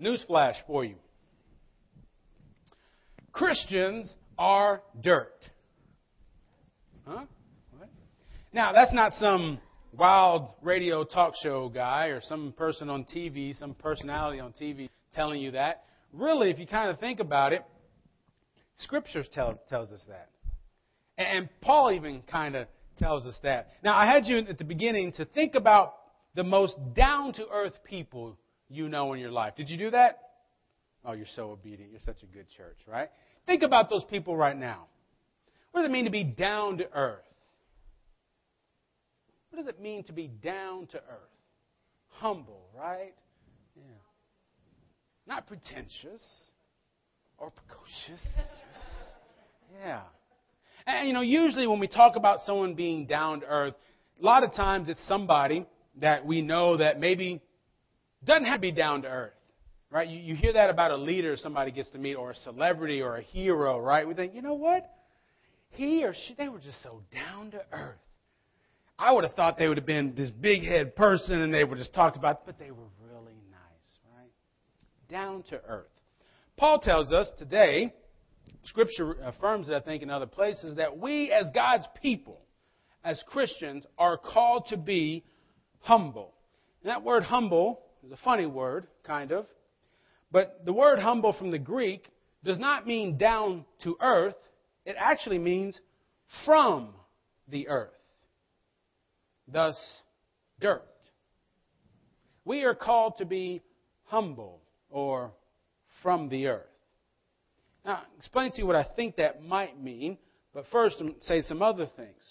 newsflash for you Christians are dirt. Huh? What? Now, that's not some wild radio talk show guy or some person on TV, some personality on TV telling you that. Really, if you kind of think about it, Scripture tell, tells us that. And Paul even kind of tells us that. Now, I had you at the beginning to think about the most down to earth people you know in your life. Did you do that? Oh, you're so obedient. You're such a good church, right? Think about those people right now. What does it mean to be down to earth? What does it mean to be down to earth? Humble, right? Yeah. Not pretentious or precocious. yeah. And, you know, usually when we talk about someone being down to earth, a lot of times it's somebody that we know that maybe doesn't have to be down to earth. Right? You, you hear that about a leader somebody gets to meet, or a celebrity, or a hero, right? We think, you know what? He or she, they were just so down to earth. I would have thought they would have been this big head person and they were just talked about, but they were really nice, right? Down to earth. Paul tells us today, Scripture affirms it, I think, in other places, that we as God's people, as Christians, are called to be humble. And that word humble is a funny word, kind of. But the word humble from the Greek does not mean down to earth, it actually means from the earth. Thus, dirt. We are called to be humble or from the earth. Now, I'll explain to you what I think that might mean, but first, say some other things.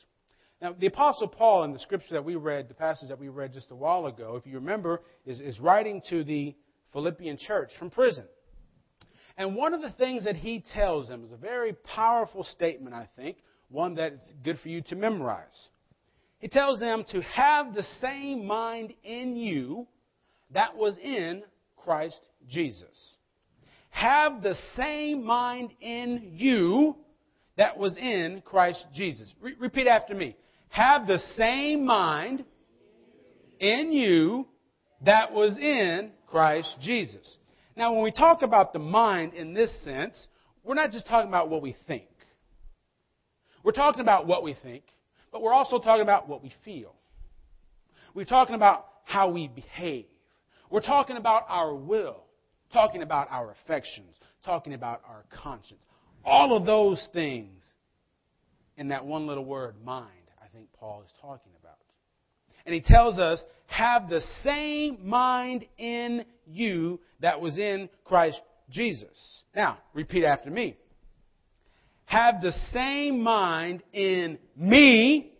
Now, the Apostle Paul in the scripture that we read, the passage that we read just a while ago, if you remember, is, is writing to the Philippian church from prison. And one of the things that he tells them is a very powerful statement, I think, one that's good for you to memorize. He tells them to have the same mind in you that was in Christ Jesus. Have the same mind in you that was in Christ Jesus. Re- repeat after me. Have the same mind in you that was in Christ Jesus. Now, when we talk about the mind in this sense, we're not just talking about what we think. We're talking about what we think, but we're also talking about what we feel. We're talking about how we behave. We're talking about our will, talking about our affections, talking about our conscience. All of those things in that one little word, mind, think Paul is talking about. And he tells us, have the same mind in you that was in Christ Jesus. Now, repeat after me. Have the same mind in me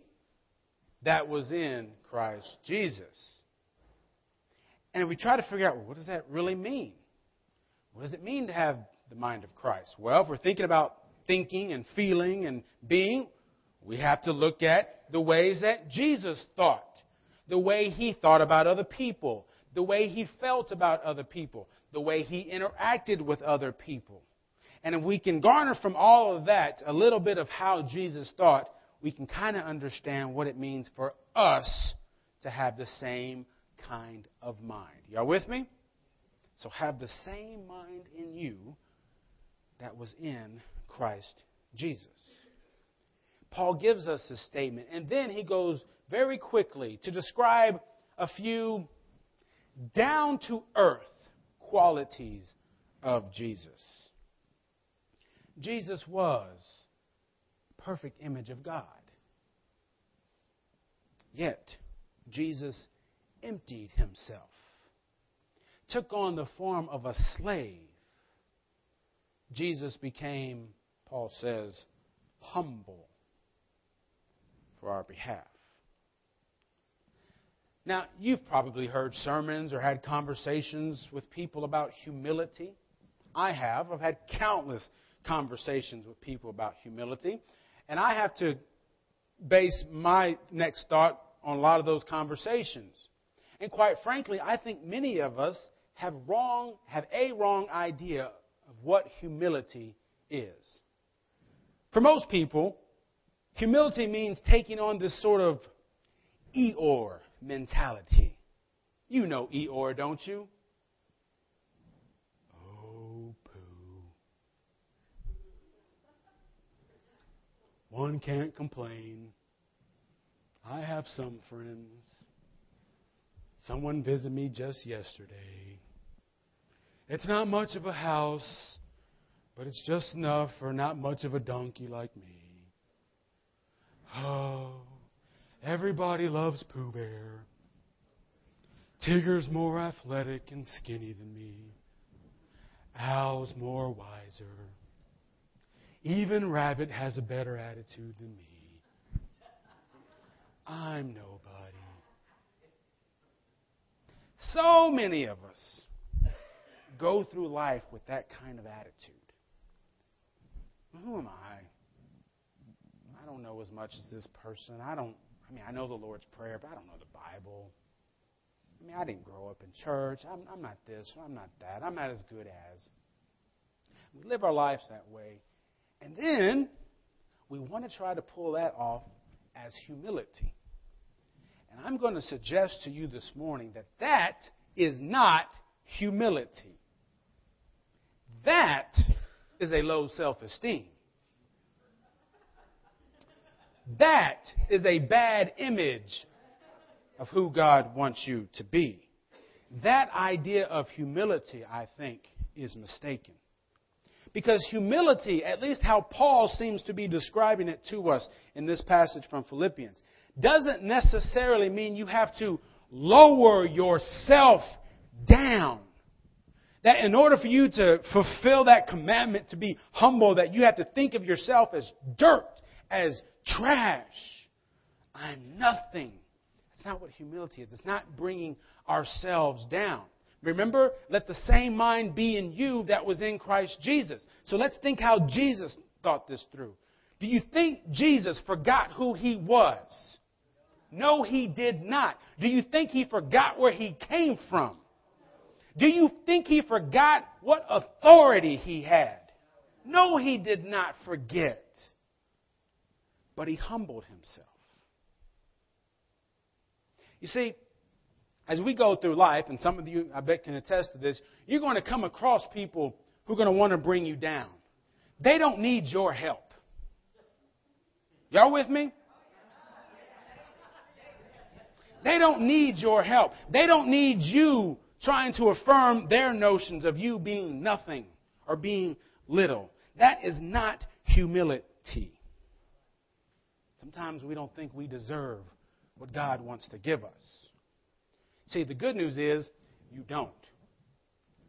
that was in Christ Jesus. And if we try to figure out, well, what does that really mean? What does it mean to have the mind of Christ? Well, if we're thinking about thinking and feeling and being, we have to look at the ways that Jesus thought the way he thought about other people, the way he felt about other people, the way he interacted with other people. And if we can garner from all of that a little bit of how Jesus thought, we can kind of understand what it means for us to have the same kind of mind. Y'all with me? So have the same mind in you that was in Christ Jesus. Paul gives us this statement, and then he goes very quickly to describe a few down to earth qualities of Jesus. Jesus was perfect image of God. Yet Jesus emptied himself, took on the form of a slave. Jesus became, Paul says, humble for our behalf. Now, you've probably heard sermons or had conversations with people about humility. I have. I've had countless conversations with people about humility. And I have to base my next thought on a lot of those conversations. And quite frankly, I think many of us have wrong have a wrong idea of what humility is. For most people, Humility means taking on this sort of Eeyore mentality. You know Eeyore, don't you? Oh, Pooh. One can't complain. I have some friends. Someone visited me just yesterday. It's not much of a house, but it's just enough for not much of a donkey like me. Oh, everybody loves Pooh Bear. Tigger's more athletic and skinny than me. Owl's more wiser. Even Rabbit has a better attitude than me. I'm nobody. So many of us go through life with that kind of attitude. Who am I? Don't know as much as this person. I don't, I mean, I know the Lord's Prayer, but I don't know the Bible. I mean, I didn't grow up in church. I'm, I'm not this. I'm not that. I'm not as good as. We live our lives that way. And then we want to try to pull that off as humility. And I'm going to suggest to you this morning that that is not humility. That is a low self esteem. That is a bad image of who God wants you to be. That idea of humility, I think, is mistaken. Because humility, at least how Paul seems to be describing it to us in this passage from Philippians, doesn't necessarily mean you have to lower yourself down. That in order for you to fulfill that commandment to be humble, that you have to think of yourself as dirt, as trash. I'm nothing. That's not what humility is. It's not bringing ourselves down. Remember, let the same mind be in you that was in Christ Jesus. So let's think how Jesus thought this through. Do you think Jesus forgot who he was? No, he did not. Do you think he forgot where he came from? Do you think he forgot what authority he had? No, he did not forget. But he humbled himself. You see, as we go through life, and some of you, I bet, can attest to this, you're going to come across people who are going to want to bring you down. They don't need your help. Y'all with me? They don't need your help. They don't need you trying to affirm their notions of you being nothing or being little. That is not humility. Sometimes we don't think we deserve what God wants to give us. See, the good news is you don't.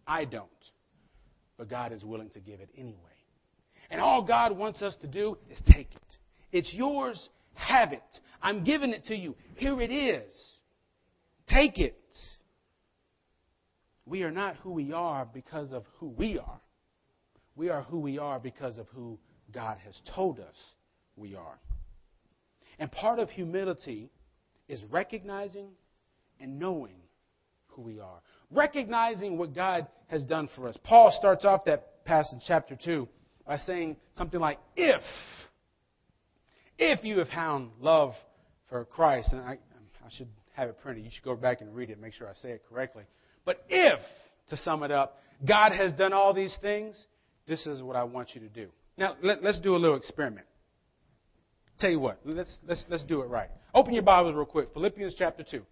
I don't. But God is willing to give it anyway. And all God wants us to do is take it. It's yours. Have it. I'm giving it to you. Here it is. Take it. We are not who we are because of who we are. We are who we are because of who God has told us we are. And part of humility is recognizing and knowing who we are. Recognizing what God has done for us. Paul starts off that passage, chapter 2, by saying something like, If, if you have found love for Christ, and I, I should have it printed, you should go back and read it, make sure I say it correctly. But if, to sum it up, God has done all these things, this is what I want you to do. Now, let, us do a little experiment. Tell you what, let's, let's, let's do it right. Open your Bibles real quick. Philippians chapter 2.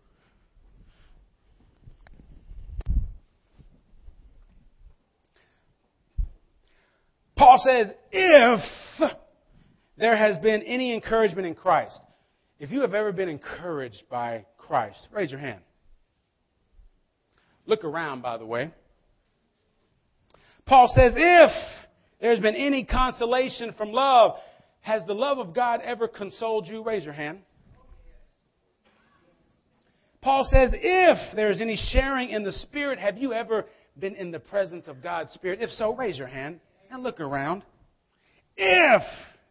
Paul says, if there has been any encouragement in Christ, if you have ever been encouraged by Christ, raise your hand. Look around, by the way. Paul says, if there's been any consolation from love, has the love of God ever consoled you? Raise your hand. Paul says, if there's any sharing in the Spirit, have you ever been in the presence of God's Spirit? If so, raise your hand and look around. If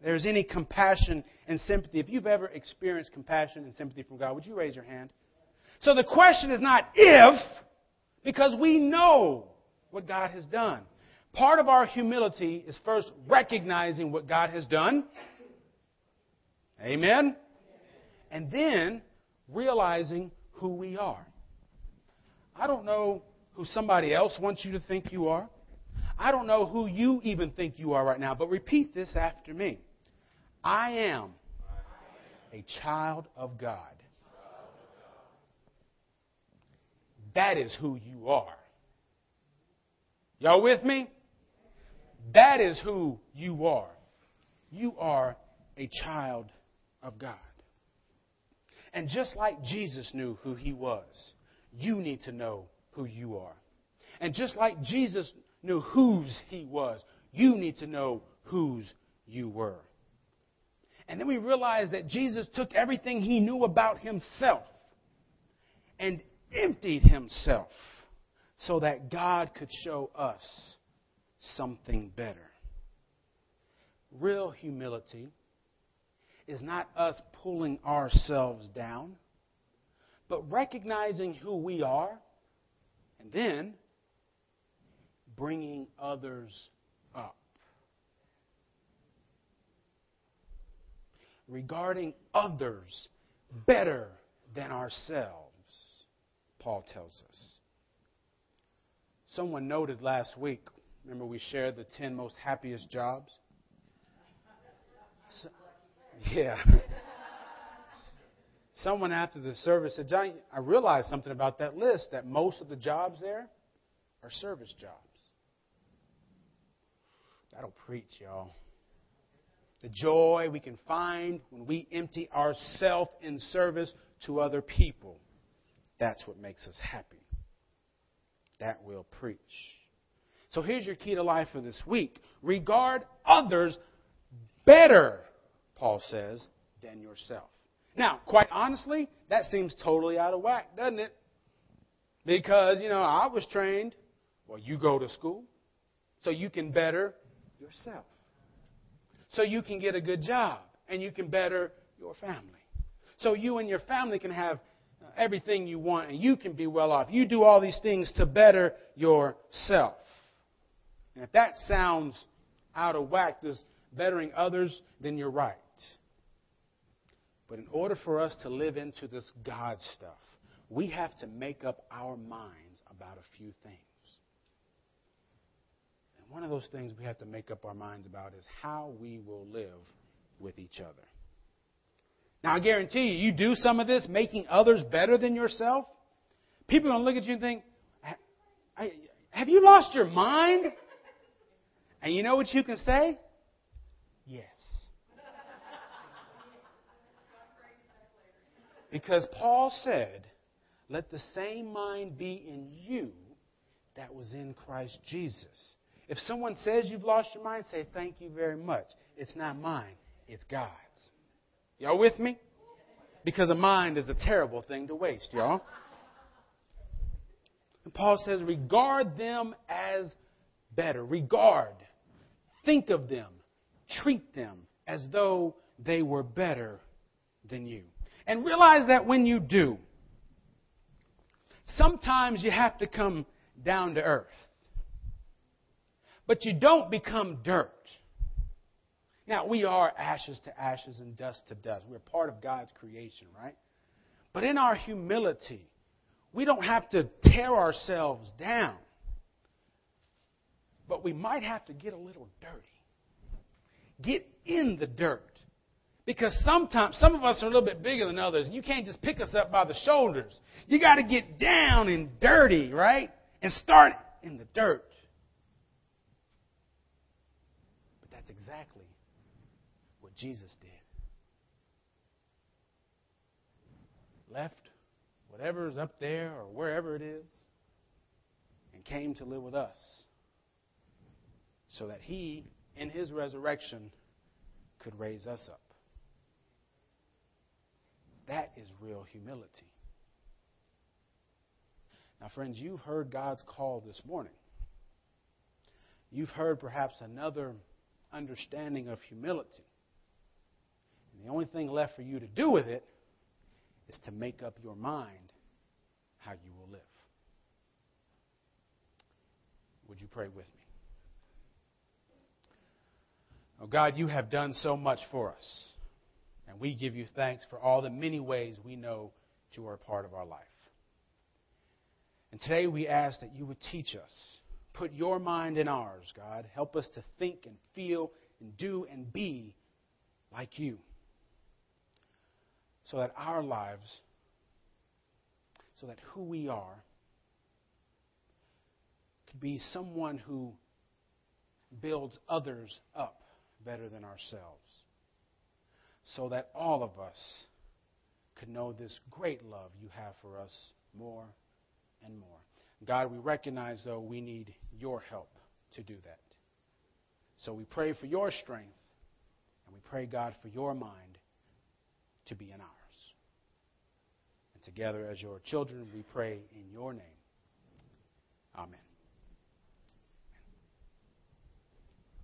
there's any compassion and sympathy, if you've ever experienced compassion and sympathy from God, would you raise your hand? So the question is not if, because we know what God has done. Part of our humility is first recognizing what God has done. Amen? And then realizing who we are. I don't know who somebody else wants you to think you are. I don't know who you even think you are right now, but repeat this after me. I am a child of God. That is who you are. Y'all with me? That is who you are. You are a child of God. And just like Jesus knew who he was, you need to know who you are. And just like Jesus knew whose he was, you need to know whose you were. And then we realize that Jesus took everything he knew about himself and emptied himself so that God could show us something better. Real humility is not us pulling ourselves down, but recognizing who we are and then bringing others up. Regarding others better than ourselves, Paul tells us. Someone noted last week, remember we shared the 10 most happiest jobs? So, yeah. Someone after the service said, John, I realized something about that list that most of the jobs there are service jobs. That'll preach, y'all. The joy we can find when we empty ourselves in service to other people. That's what makes us happy. That will preach. So here's your key to life for this week regard others better, Paul says, than yourself. Now, quite honestly, that seems totally out of whack, doesn't it? Because, you know, I was trained, well, you go to school so you can better yourself. So you can get a good job and you can better your family. So you and your family can have uh, everything you want and you can be well off. You do all these things to better yourself. And if that sounds out of whack, does bettering others, then you're right. But in order for us to live into this God stuff, we have to make up our minds about a few things. And one of those things we have to make up our minds about is how we will live with each other. Now, I guarantee you, you do some of this, making others better than yourself, people are going to look at you and think, Have you lost your mind? And you know what you can say? Yes. Because Paul said, Let the same mind be in you that was in Christ Jesus. If someone says you've lost your mind, say, Thank you very much. It's not mine, it's God's. Y'all with me? Because a mind is a terrible thing to waste, y'all. And Paul says, Regard them as better. Regard. Think of them. Treat them as though they were better than you. And realize that when you do, sometimes you have to come down to earth. But you don't become dirt. Now, we are ashes to ashes and dust to dust. We're part of God's creation, right? But in our humility, we don't have to tear ourselves down. But we might have to get a little dirty. Get in the dirt. Because sometimes, some of us are a little bit bigger than others, and you can't just pick us up by the shoulders. You got to get down and dirty, right? And start in the dirt. But that's exactly what Jesus did. Left whatever is up there or wherever it is and came to live with us so that he, in his resurrection, could raise us up. That is real humility. Now, friends, you've heard God's call this morning. You've heard perhaps another understanding of humility. And the only thing left for you to do with it is to make up your mind how you will live. Would you pray with me? Oh, God, you have done so much for us. And we give you thanks for all the many ways we know you are a part of our life. And today we ask that you would teach us. Put your mind in ours, God. Help us to think and feel and do and be like you so that our lives, so that who we are, could be someone who builds others up better than ourselves, so that all of us could know this great love you have for us more and more. God, we recognize, though, we need your help to do that. So we pray for your strength, and we pray, God, for your mind to be in ours. And together, as your children, we pray in your name. Amen.